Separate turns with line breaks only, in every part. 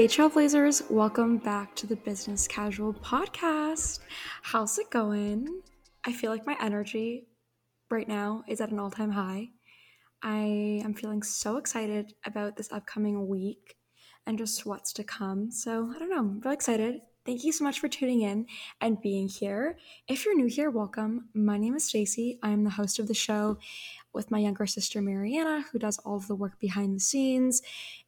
Hey, Trailblazers, welcome back to the Business Casual Podcast. How's it going? I feel like my energy right now is at an all time high. I am feeling so excited about this upcoming week and just what's to come. So, I don't know, I'm really excited. Thank you so much for tuning in and being here. If you're new here, welcome. My name is Stacy. I am the host of the show with my younger sister Mariana, who does all of the work behind the scenes.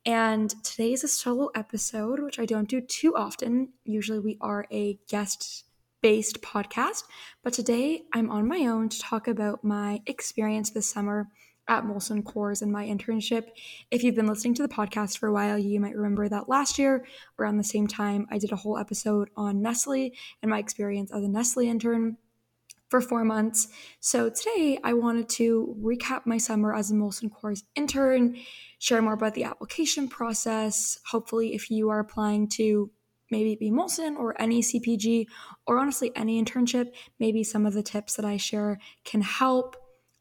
And today is a solo episode, which I don't do too often. Usually we are a guest based podcast, but today I'm on my own to talk about my experience this summer at Molson Coors and my internship. If you've been listening to the podcast for a while, you might remember that last year, around the same time, I did a whole episode on Nestle and my experience as a Nestle intern for four months. So today I wanted to recap my summer as a Molson Coors intern, share more about the application process. Hopefully, if you are applying to maybe be Molson or any CPG or honestly any internship, maybe some of the tips that I share can help.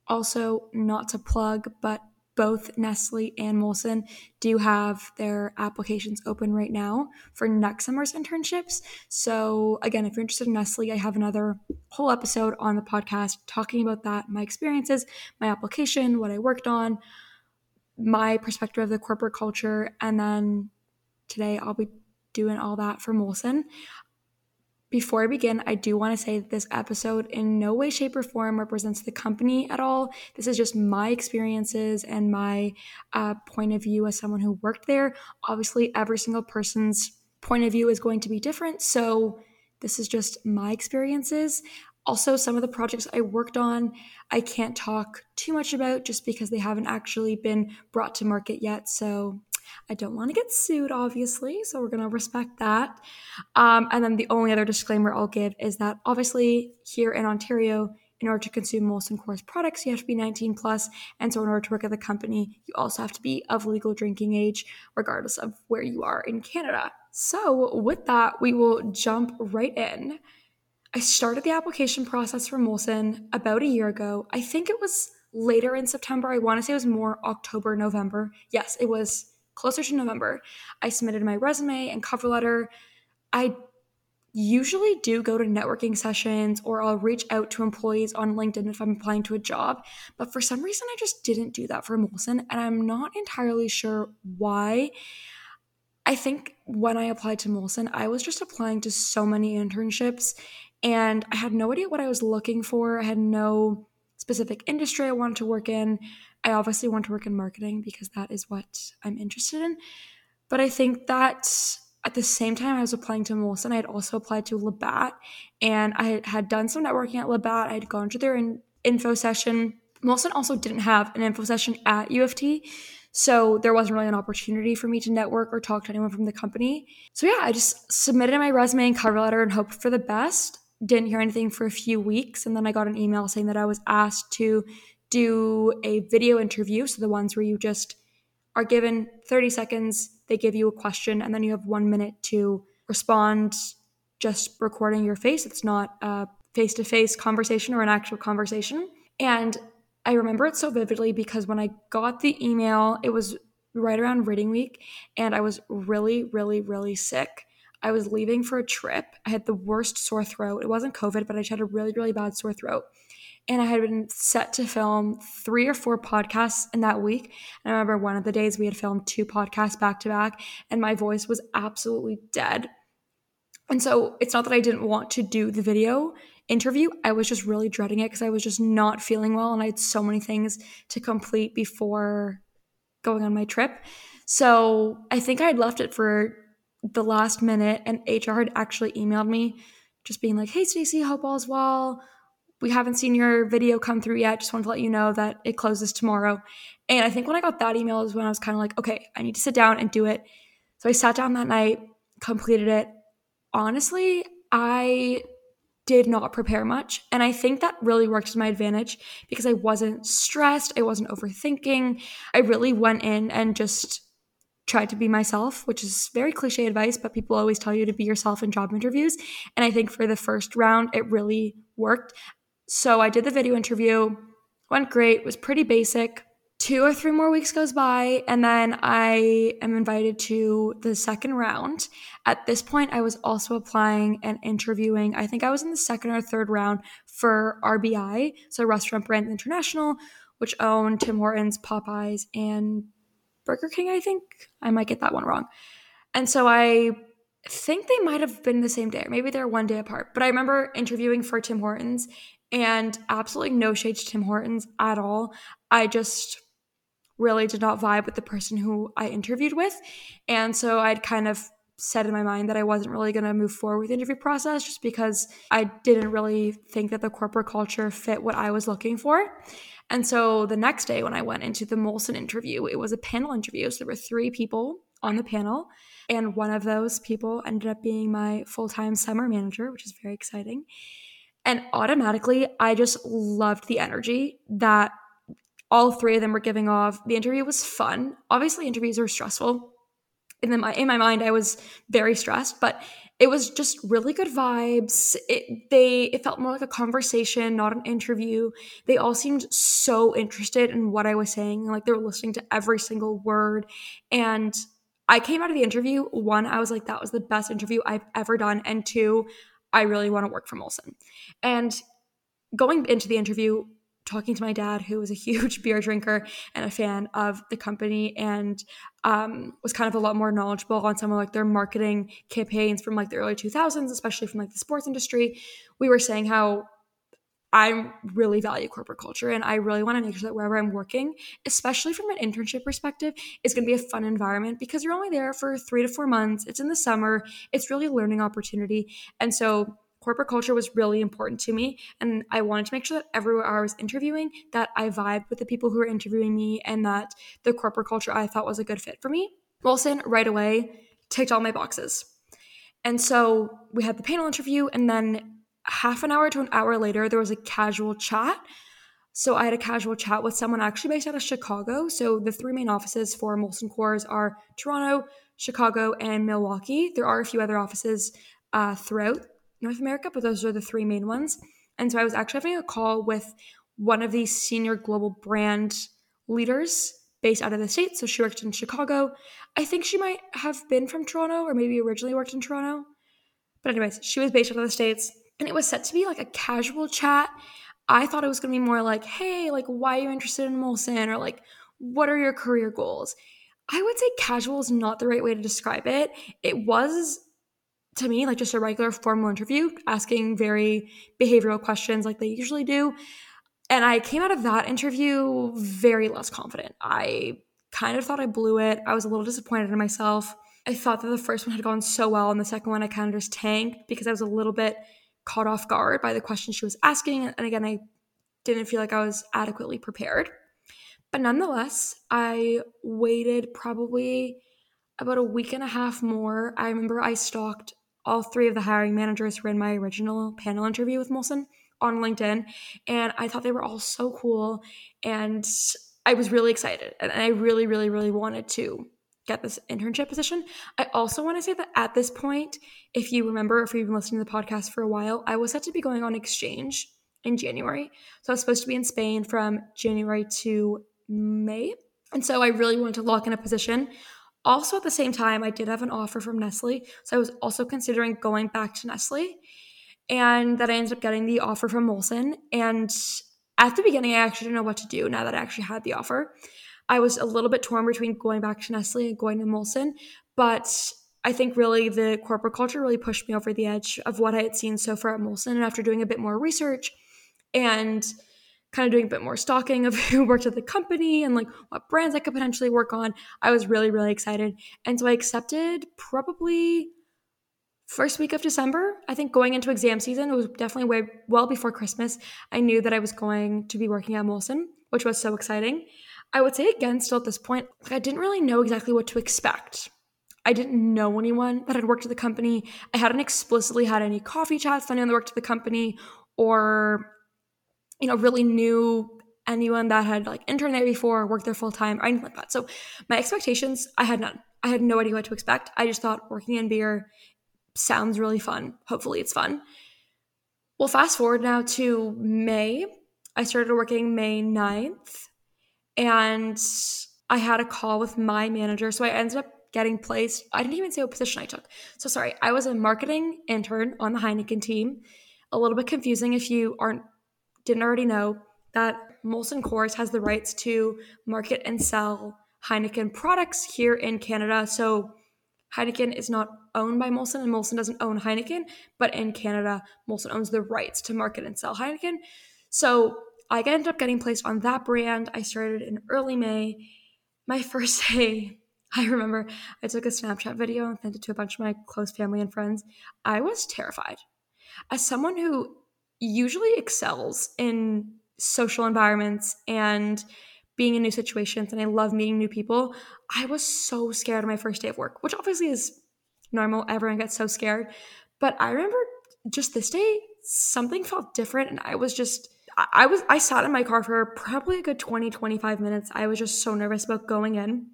Also, not to plug, but both Nestle and Molson do have their applications open right now for next summer's internships. So, again, if you're interested in Nestle, I have another whole episode on the podcast talking about that, my experiences, my application, what I worked on, my perspective of the corporate culture, and then today I'll be doing all that for Molson. Before I begin, I do want to say that this episode in no way, shape, or form represents the company at all. This is just my experiences and my uh, point of view as someone who worked there. Obviously, every single person's point of view is going to be different. So, this is just my experiences. Also, some of the projects I worked on, I can't talk too much about just because they haven't actually been brought to market yet. So, I don't want to get sued, obviously, so we're going to respect that. Um, and then the only other disclaimer I'll give is that obviously here in Ontario, in order to consume Molson Coors products, you have to be 19 plus, and so in order to work at the company, you also have to be of legal drinking age, regardless of where you are in Canada. So with that, we will jump right in. I started the application process for Molson about a year ago. I think it was later in September. I want to say it was more October, November. Yes, it was closer to November, I submitted my resume and cover letter. I usually do go to networking sessions or I'll reach out to employees on LinkedIn if I'm applying to a job. But for some reason, I just didn't do that for Molson, and I'm not entirely sure why. I think when I applied to Molson, I was just applying to so many internships and I had no idea what I was looking for. I had no specific industry I wanted to work in. I obviously want to work in marketing because that is what I'm interested in. But I think that at the same time I was applying to Molson, I had also applied to Labatt and I had done some networking at Labatt. I had gone to their in- info session. Molson also didn't have an info session at U of T. So there wasn't really an opportunity for me to network or talk to anyone from the company. So yeah, I just submitted my resume and cover letter and hoped for the best. Didn't hear anything for a few weeks. And then I got an email saying that I was asked to do a video interview. So the ones where you just are given 30 seconds, they give you a question, and then you have one minute to respond just recording your face. It's not a face to face conversation or an actual conversation. And I remember it so vividly because when I got the email, it was right around reading week, and I was really, really, really sick. I was leaving for a trip. I had the worst sore throat. It wasn't COVID, but I just had a really, really bad sore throat and I had been set to film three or four podcasts in that week. And I remember one of the days we had filmed two podcasts back to back, and my voice was absolutely dead. And so it's not that I didn't want to do the video interview, I was just really dreading it because I was just not feeling well, and I had so many things to complete before going on my trip. So I think I had left it for the last minute, and HR had actually emailed me just being like, hey, Stacey, hope all's well we haven't seen your video come through yet. Just wanted to let you know that it closes tomorrow. And I think when I got that email is when I was kind of like, okay, I need to sit down and do it. So I sat down that night, completed it. Honestly, I did not prepare much. And I think that really worked to my advantage because I wasn't stressed, I wasn't overthinking. I really went in and just tried to be myself, which is very cliche advice, but people always tell you to be yourself in job interviews. And I think for the first round, it really worked. So I did the video interview, went great, was pretty basic. two or three more weeks goes by and then i am invited to the second round. At this point i was also applying and interviewing i think i was in the second or third round for rbi so restaurant brand international which own tim hortons popeyes and burger king i think. I might get that one wrong. And so i think they might have been the same day or maybe they're one day apart. But i remember interviewing for tim hortons and absolutely no shade to tim hortons at all i just really did not vibe with the person who I interviewed with. And so I'd kind of said in my mind that I wasn't really going to move forward with the interview process just because I didn't really think that the corporate culture fit what I was looking for. And so the next day when I went into the Molson interview, it was a panel interview. So there were three people on the panel. And one of those people ended up being my full time summer manager, which is very exciting. And automatically, I just loved the energy that all three of them were giving off. The interview was fun. Obviously, interviews are stressful. In, the, in my mind, I was very stressed, but it was just really good vibes. It they it felt more like a conversation, not an interview. They all seemed so interested in what I was saying, like they were listening to every single word. And I came out of the interview. One, I was like, that was the best interview I've ever done, and two, I really want to work for Molson. And going into the interview, talking to my dad, who was a huge beer drinker and a fan of the company, and um, was kind of a lot more knowledgeable on some of like their marketing campaigns from like the early 2000s, especially from like the sports industry. We were saying how I really value corporate culture and I really want to make sure that wherever I'm working, especially from an internship perspective, is going to be a fun environment because you're only there for three to four months. It's in the summer, it's really a learning opportunity. And so corporate culture was really important to me and i wanted to make sure that everywhere i was interviewing that i vibed with the people who were interviewing me and that the corporate culture i thought was a good fit for me Molson right away ticked all my boxes and so we had the panel interview and then half an hour to an hour later there was a casual chat so I had a casual chat with someone actually based out of Chicago. So the three main offices for Molson Coors are Toronto, Chicago, and Milwaukee. There are a few other offices uh, throughout North America, but those are the three main ones. And so I was actually having a call with one of these senior global brand leaders based out of the States. So she worked in Chicago. I think she might have been from Toronto or maybe originally worked in Toronto. But, anyways, she was based out of the States and it was set to be like a casual chat. I thought it was going to be more like, hey, like, why are you interested in Molson? Or like, what are your career goals? I would say casual is not the right way to describe it. It was to me like just a regular formal interview asking very behavioral questions like they usually do and i came out of that interview very less confident i kind of thought i blew it i was a little disappointed in myself i thought that the first one had gone so well and the second one i kind of just tanked because i was a little bit caught off guard by the questions she was asking and again i didn't feel like i was adequately prepared but nonetheless i waited probably about a week and a half more i remember i stalked all three of the hiring managers who were in my original panel interview with Molson on LinkedIn. And I thought they were all so cool. And I was really excited. And I really, really, really wanted to get this internship position. I also want to say that at this point, if you remember, if you've been listening to the podcast for a while, I was set to be going on exchange in January. So I was supposed to be in Spain from January to May. And so I really wanted to lock in a position also, at the same time, I did have an offer from Nestle. So I was also considering going back to Nestle. And that I ended up getting the offer from Molson. And at the beginning, I actually didn't know what to do now that I actually had the offer. I was a little bit torn between going back to Nestle and going to Molson. But I think really the corporate culture really pushed me over the edge of what I had seen so far at Molson. And after doing a bit more research and kind of doing a bit more stalking of who worked at the company and like what brands I could potentially work on. I was really, really excited. And so I accepted probably first week of December. I think going into exam season, it was definitely way well before Christmas. I knew that I was going to be working at Molson, which was so exciting. I would say again, still at this point, like I didn't really know exactly what to expect. I didn't know anyone that had worked at the company. I hadn't explicitly had any coffee chats with anyone that worked at the company or you know, really knew anyone that had like interned there before, worked there full time, or anything like that. So my expectations, I had none. I had no idea what to expect. I just thought working in beer sounds really fun. Hopefully it's fun. Well, fast forward now to May. I started working May 9th. And I had a call with my manager. So I ended up getting placed. I didn't even say what position I took. So sorry, I was a marketing intern on the Heineken team. A little bit confusing if you aren't didn't already know that Molson Coors has the rights to market and sell Heineken products here in Canada. So Heineken is not owned by Molson and Molson doesn't own Heineken, but in Canada, Molson owns the rights to market and sell Heineken. So I ended up getting placed on that brand. I started in early May. My first day, I remember I took a Snapchat video and sent it to a bunch of my close family and friends. I was terrified. As someone who usually excels in social environments and being in new situations and I love meeting new people. I was so scared on my first day of work, which obviously is normal. Everyone gets so scared. But I remember just this day, something felt different. And I was just, I was, I sat in my car for probably a good 20, 25 minutes. I was just so nervous about going in.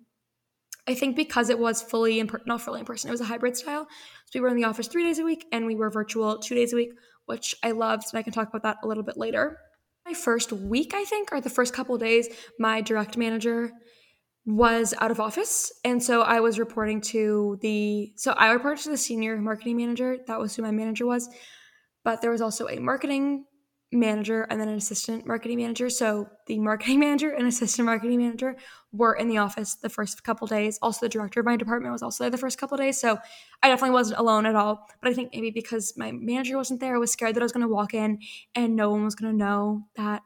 I think because it was fully in, per- not fully in person, it was a hybrid style. So we were in the office three days a week and we were virtual two days a week, which I loved. And I can talk about that a little bit later my first week, I think, or the first couple days, my direct manager was out of office. And so I was reporting to the, so I reported to the senior marketing manager. That was who my manager was. But there was also a marketing manager and then an assistant marketing manager. So the marketing manager and assistant marketing manager were in the office the first couple days. Also, the director of my department was also there the first couple days. So I definitely wasn't alone at all. But I think maybe because my manager wasn't there, I was scared that I was going to walk in and no one was going to know that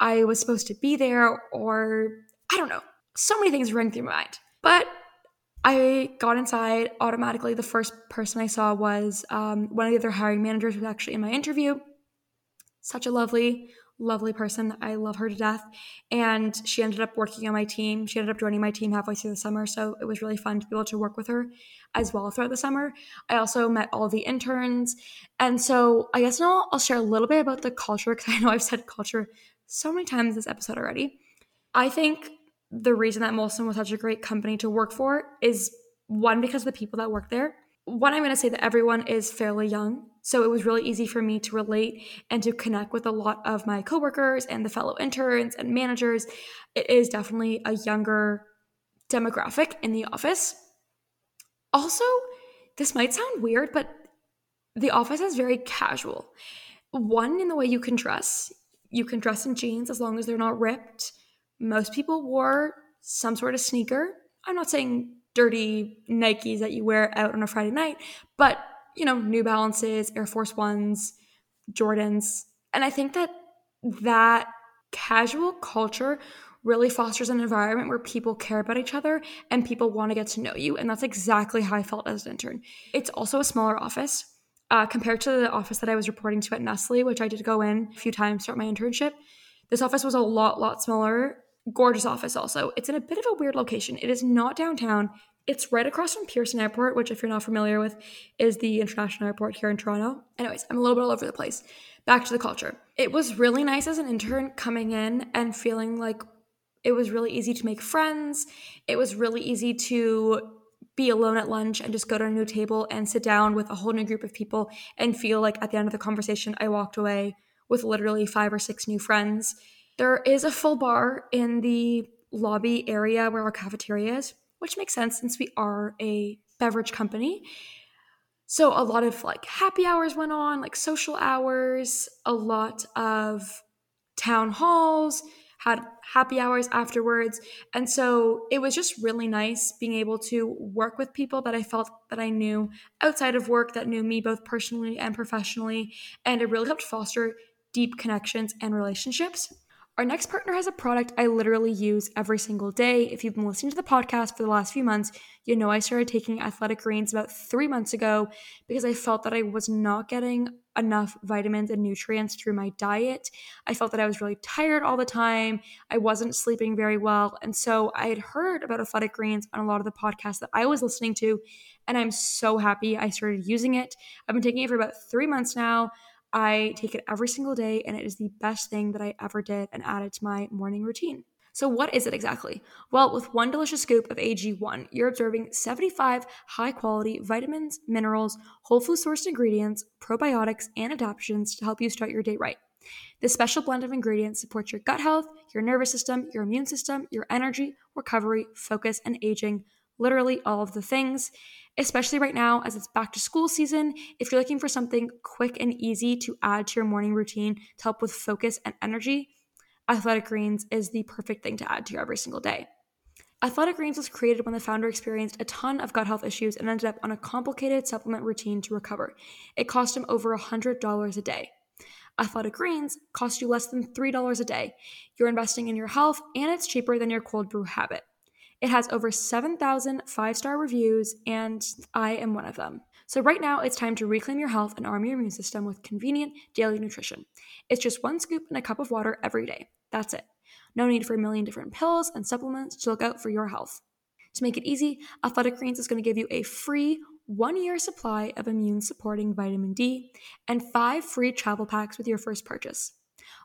I was supposed to be there, or I don't know. So many things running through my mind. But I got inside automatically. The first person I saw was um, one of the other hiring managers who was actually in my interview such a lovely, lovely person. I love her to death. And she ended up working on my team. She ended up joining my team halfway through the summer. So it was really fun to be able to work with her as well throughout the summer. I also met all the interns. And so I guess now I'll share a little bit about the culture because I know I've said culture so many times this episode already. I think the reason that Molson was such a great company to work for is one, because of the people that work there. One, I'm going to say that everyone is fairly young. So it was really easy for me to relate and to connect with a lot of my coworkers and the fellow interns and managers. It is definitely a younger demographic in the office. Also, this might sound weird, but the office is very casual. One, in the way you can dress. You can dress in jeans as long as they're not ripped. Most people wore some sort of sneaker. I'm not saying dirty Nikes that you wear out on a Friday night, but you know, New Balances, Air Force Ones, Jordans. And I think that that casual culture really fosters an environment where people care about each other and people want to get to know you. And that's exactly how I felt as an intern. It's also a smaller office uh, compared to the office that I was reporting to at Nestle, which I did go in a few times throughout my internship. This office was a lot, lot smaller. Gorgeous office, also. It's in a bit of a weird location. It is not downtown. It's right across from Pearson Airport, which, if you're not familiar with, is the international airport here in Toronto. Anyways, I'm a little bit all over the place. Back to the culture. It was really nice as an intern coming in and feeling like it was really easy to make friends. It was really easy to be alone at lunch and just go to a new table and sit down with a whole new group of people and feel like at the end of the conversation, I walked away with literally five or six new friends. There is a full bar in the lobby area where our cafeteria is which makes sense since we are a beverage company. So a lot of like happy hours went on, like social hours, a lot of town halls, had happy hours afterwards. And so it was just really nice being able to work with people that I felt that I knew outside of work that knew me both personally and professionally. And it really helped foster deep connections and relationships. Our next partner has a product I literally use every single day. If you've been listening to the podcast for the last few months, you know I started taking athletic greens about three months ago because I felt that I was not getting enough vitamins and nutrients through my diet. I felt that I was really tired all the time. I wasn't sleeping very well. And so I had heard about athletic greens on a lot of the podcasts that I was listening to. And I'm so happy I started using it. I've been taking it for about three months now. I take it every single day, and it is the best thing that I ever did and added to my morning routine. So, what is it exactly? Well, with one delicious scoop of AG1, you're absorbing 75 high quality vitamins, minerals, whole food sourced ingredients, probiotics, and adaptogens to help you start your day right. This special blend of ingredients supports your gut health, your nervous system, your immune system, your energy, recovery, focus, and aging literally all of the things, especially right now as it's back to school season. If you're looking for something quick and easy to add to your morning routine to help with focus and energy, Athletic Greens is the perfect thing to add to your every single day. Athletic Greens was created when the founder experienced a ton of gut health issues and ended up on a complicated supplement routine to recover. It cost him over $100 a day. Athletic Greens cost you less than $3 a day. You're investing in your health, and it's cheaper than your cold brew habit. It has over 7,000 five star reviews, and I am one of them. So, right now, it's time to reclaim your health and arm your immune system with convenient daily nutrition. It's just one scoop in a cup of water every day. That's it. No need for a million different pills and supplements to look out for your health. To make it easy, Athletic Greens is going to give you a free one year supply of immune supporting vitamin D and five free travel packs with your first purchase.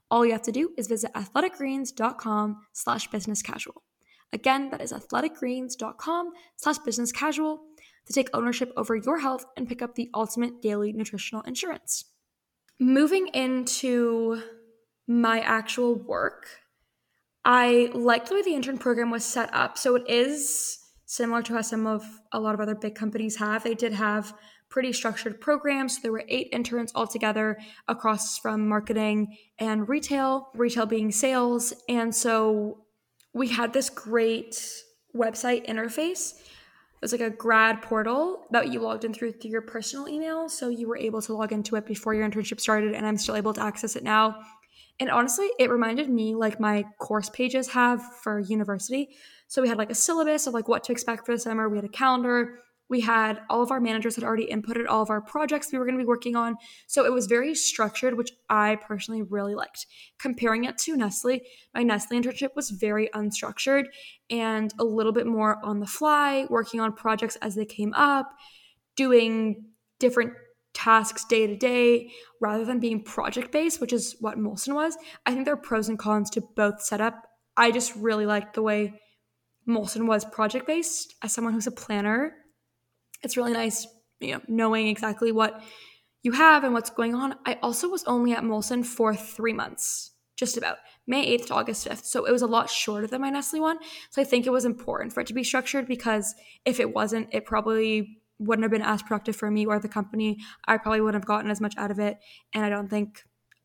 All you have to do is visit athleticgreens.com slash business casual. Again, that is athleticgreens.com slash business casual to take ownership over your health and pick up the ultimate daily nutritional insurance. Moving into my actual work, I liked the way the intern program was set up. So it is similar to how some of a lot of other big companies have. They did have pretty structured programs. So there were eight interns altogether across from marketing and retail, retail being sales. And so we had this great website interface. It was like a grad portal that you logged in through through your personal email. So you were able to log into it before your internship started, and I'm still able to access it now. And honestly, it reminded me like my course pages have for university. So we had like a syllabus of like what to expect for the summer. We had a calendar we had all of our managers had already inputted all of our projects we were going to be working on. So it was very structured, which I personally really liked. Comparing it to Nestle, my Nestle internship was very unstructured and a little bit more on the fly, working on projects as they came up, doing different tasks day to day rather than being project based, which is what Molson was. I think there are pros and cons to both setup. I just really liked the way Molson was project based as someone who's a planner it's really nice, you know, knowing exactly what you have and what's going on. I also was only at Molson for three months, just about May 8th to August 5th. So it was a lot shorter than my Nestle one. So I think it was important for it to be structured because if it wasn't, it probably wouldn't have been as productive for me or the company. I probably wouldn't have gotten as much out of it. And I don't think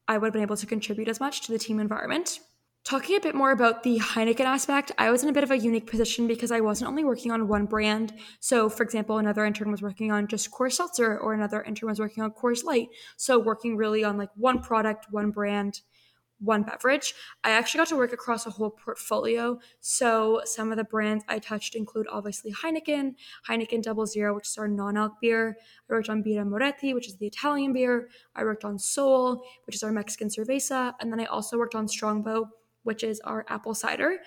I would have been able to contribute as much to the team environment. Talking a bit more about the Heineken aspect, I was in a bit of a unique position because I wasn't only working on one brand. So, for example, another intern was working on just Coors Seltzer, or another intern was working on Coors Light. So, working really on like one product, one brand, one beverage. I actually got to work across a whole portfolio. So, some of the brands I touched include obviously Heineken, Heineken Double Zero, which is our non alc beer. I worked on Birra Moretti, which is the Italian beer. I worked on Sol, which is our Mexican cerveza. And then I also worked on Strongbow which is our apple cider.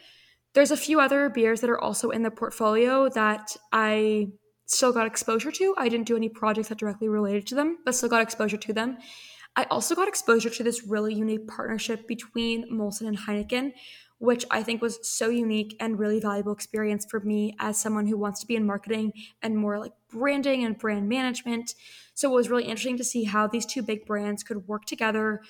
There's a few other beers that are also in the portfolio that I still got exposure to. I didn't do any projects that directly related to them, but still got exposure to them. I also got exposure to this really unique partnership between Molson and Heineken, which I think was so unique and really valuable experience for me as someone who wants to be in marketing and more like branding and brand management. So it was really interesting to see how these two big brands could work together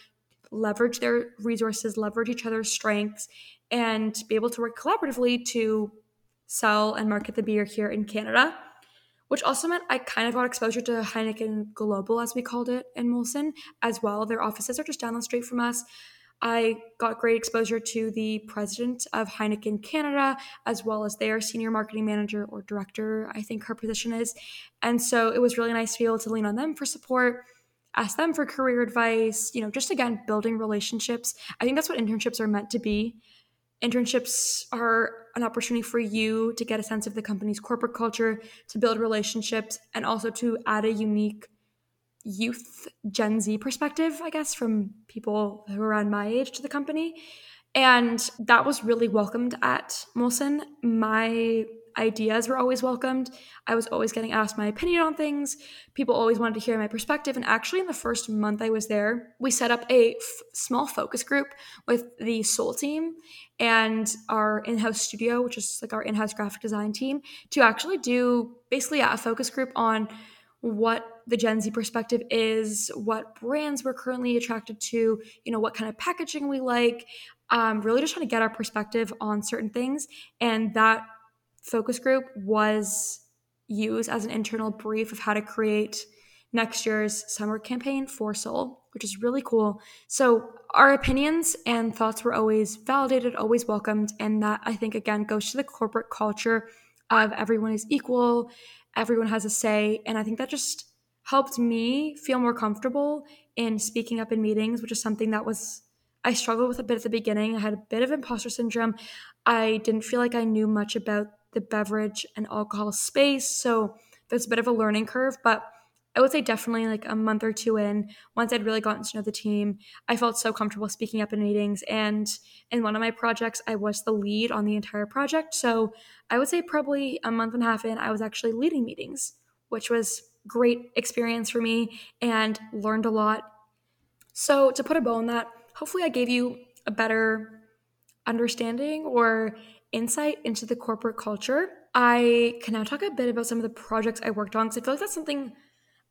leverage their resources, leverage each other's strengths, and be able to work collaboratively to sell and market the beer here in Canada. Which also meant I kind of got exposure to Heineken Global, as we called it in Molson, as well. Their offices are just down the street from us. I got great exposure to the president of Heineken Canada, as well as their senior marketing manager or director, I think her position is. And so it was really nice to be able to lean on them for support ask them for career advice, you know, just again, building relationships. I think that's what internships are meant to be. Internships are an opportunity for you to get a sense of the company's corporate culture, to build relationships, and also to add a unique youth Gen Z perspective, I guess, from people who are around my age to the company. And that was really welcomed at Molson. My ideas were always welcomed. I was always getting asked my opinion on things. People always wanted to hear my perspective. And actually, in the first month I was there, we set up a f- small focus group with the Sol team and our in house studio, which is like our in house graphic design team, to actually do basically a focus group on what the Gen Z perspective is, what brands we're currently attracted to, you know, what kind of packaging we like, um, really just trying to get our perspective on certain things. And that focus group was used as an internal brief of how to create next year's summer campaign for Sol, which is really cool. So, our opinions and thoughts were always validated, always welcomed. And that I think, again, goes to the corporate culture of everyone is equal, everyone has a say. And I think that just helped me feel more comfortable in speaking up in meetings, which is something that was I struggled with a bit at the beginning. I had a bit of imposter syndrome. I didn't feel like I knew much about the beverage and alcohol space. So there's a bit of a learning curve, but I would say definitely like a month or two in, once I'd really gotten to know the team, I felt so comfortable speaking up in meetings. And in one of my projects, I was the lead on the entire project. So I would say probably a month and a half in, I was actually leading meetings, which was great experience for me and learned a lot. So to put a bow on that, hopefully I gave you a better understanding or insight into the corporate culture. I can now talk a bit about some of the projects I worked on because I feel like that's something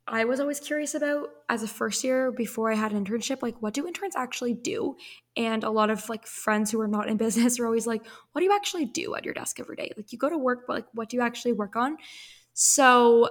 I was always curious about as a first year before I had an internship. Like, what do interns actually do? And a lot of like friends who are not in business are always like, what do you actually do at your desk every day? Like, you go to work, but like, what do you actually work on? So,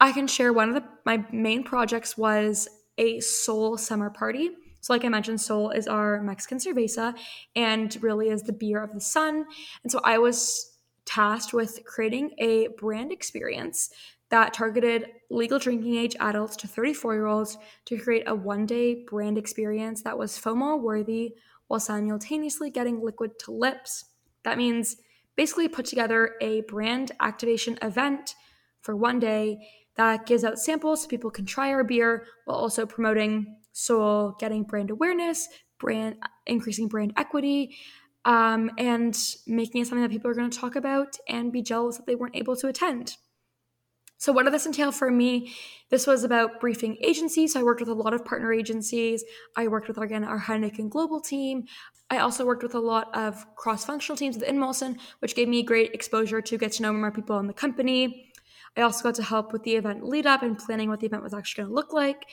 I can share one of the, my main projects was a Sol summer party. So, like I mentioned, Sol is our Mexican cerveza and really is the beer of the sun. And so I was tasked with creating a brand experience that targeted legal drinking age adults to 34 year olds to create a one day brand experience that was FOMO worthy while simultaneously getting liquid to lips. That means basically put together a brand activation event for one day that gives out samples so people can try our beer while also promoting Sol, getting brand awareness, brand increasing brand equity, um, and making it something that people are going to talk about and be jealous that they weren't able to attend. So, what did this entail for me? This was about briefing agencies. So I worked with a lot of partner agencies. I worked with, again, our Heineken Global team. I also worked with a lot of cross functional teams within Molson, which gave me great exposure to get to know more people in the company. I also got to help with the event lead up and planning what the event was actually going to look like.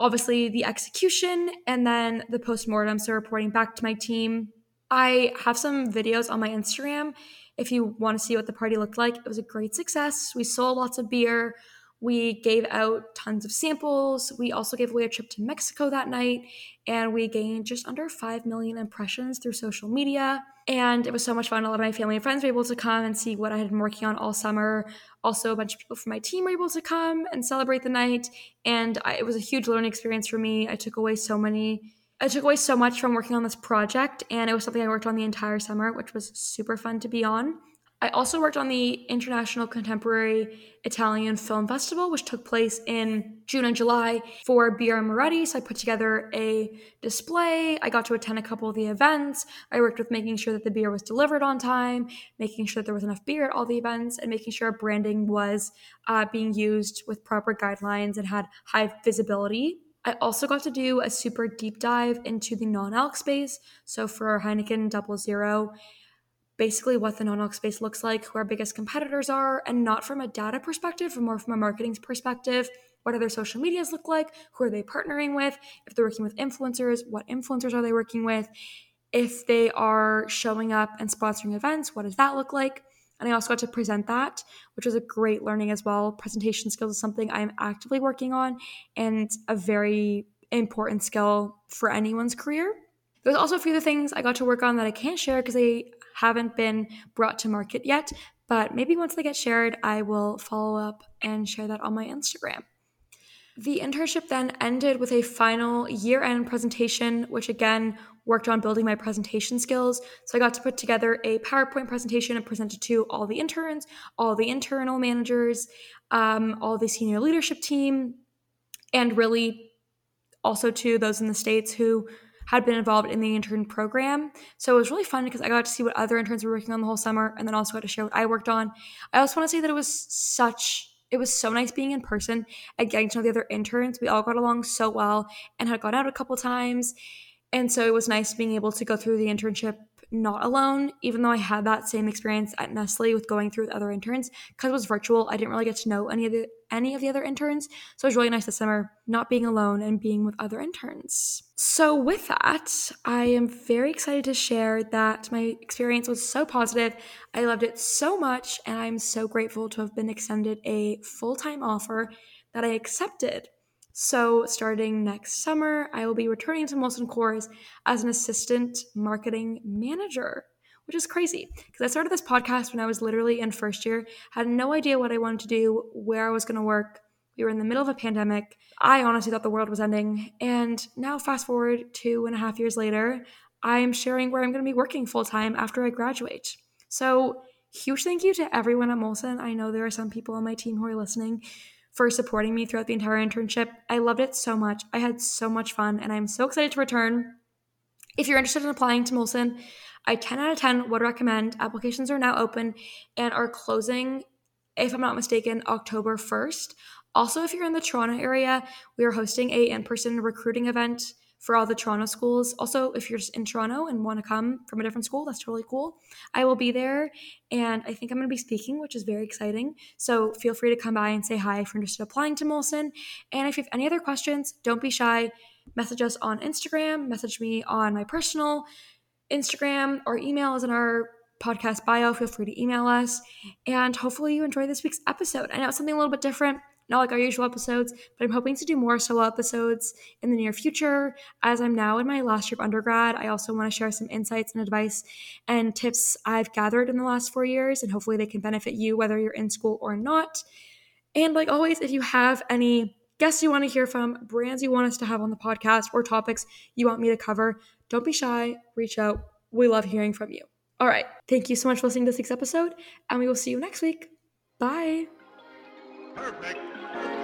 Obviously, the execution and then the post mortem, so reporting back to my team. I have some videos on my Instagram if you want to see what the party looked like. It was a great success. We sold lots of beer. We gave out tons of samples. We also gave away a trip to Mexico that night, and we gained just under 5 million impressions through social media. And it was so much fun. A lot of my family and friends were able to come and see what I had been working on all summer. Also, a bunch of people from my team were able to come and celebrate the night. And I, it was a huge learning experience for me. I took away so many I took away so much from working on this project, and it was something I worked on the entire summer, which was super fun to be on. I also worked on the International Contemporary Italian Film Festival, which took place in June and July for Birra Moretti. So I put together a display. I got to attend a couple of the events. I worked with making sure that the beer was delivered on time, making sure that there was enough beer at all the events, and making sure branding was uh, being used with proper guidelines and had high visibility. I also got to do a super deep dive into the non alc space. So for Heineken Double Zero, basically what the non-alc space looks like, who our biggest competitors are, and not from a data perspective, but more from a marketing perspective. What do their social medias look like? Who are they partnering with? If they're working with influencers, what influencers are they working with? If they are showing up and sponsoring events, what does that look like? And I also got to present that, which was a great learning as well. Presentation skills is something I'm actively working on and a very important skill for anyone's career. There's also a few other things I got to work on that I can't share because they haven't been brought to market yet. But maybe once they get shared, I will follow up and share that on my Instagram. The internship then ended with a final year end presentation, which again worked on building my presentation skills. So I got to put together a PowerPoint presentation and present it to all the interns, all the internal managers, um, all the senior leadership team, and really also to those in the States who had been involved in the intern program. So it was really fun because I got to see what other interns were working on the whole summer and then also got to share what I worked on. I also want to say that it was such it was so nice being in person and getting to know the other interns. We all got along so well and had gone out a couple times. And so it was nice being able to go through the internship not alone, even though I had that same experience at Nestle with going through with other interns. Because it was virtual, I didn't really get to know any of the any of the other interns. So it was really nice this summer not being alone and being with other interns. So with that, I am very excited to share that my experience was so positive. I loved it so much, and I'm so grateful to have been extended a full-time offer that I accepted so, starting next summer, I will be returning to Molson Coors as an assistant marketing manager, which is crazy because I started this podcast when I was literally in first year, had no idea what I wanted to do, where I was going to work. We were in the middle of a pandemic. I honestly thought the world was ending. And now, fast forward two and a half years later, I'm sharing where I'm going to be working full time after I graduate. So, huge thank you to everyone at Molson. I know there are some people on my team who are listening for supporting me throughout the entire internship. I loved it so much. I had so much fun, and I'm so excited to return. If you're interested in applying to Molson, I 10 out of 10 would recommend. Applications are now open and are closing, if I'm not mistaken, October 1st. Also, if you're in the Toronto area, we are hosting a in-person recruiting event for all the Toronto schools. Also, if you're just in Toronto and want to come from a different school, that's totally cool. I will be there and I think I'm going to be speaking, which is very exciting. So feel free to come by and say hi if you're interested in applying to Molson. And if you have any other questions, don't be shy. Message us on Instagram, message me on my personal Instagram, or email is in our podcast bio. Feel free to email us. And hopefully you enjoy this week's episode. I know it's something a little bit different not like our usual episodes, but I'm hoping to do more solo episodes in the near future. As I'm now in my last year of undergrad, I also want to share some insights and advice and tips I've gathered in the last four years, and hopefully they can benefit you whether you're in school or not. And like always, if you have any guests you want to hear from, brands you want us to have on the podcast, or topics you want me to cover, don't be shy, reach out. We love hearing from you. All right. Thank you so much for listening to this week's episode, and we will see you next week. Bye. Perfect. Bye.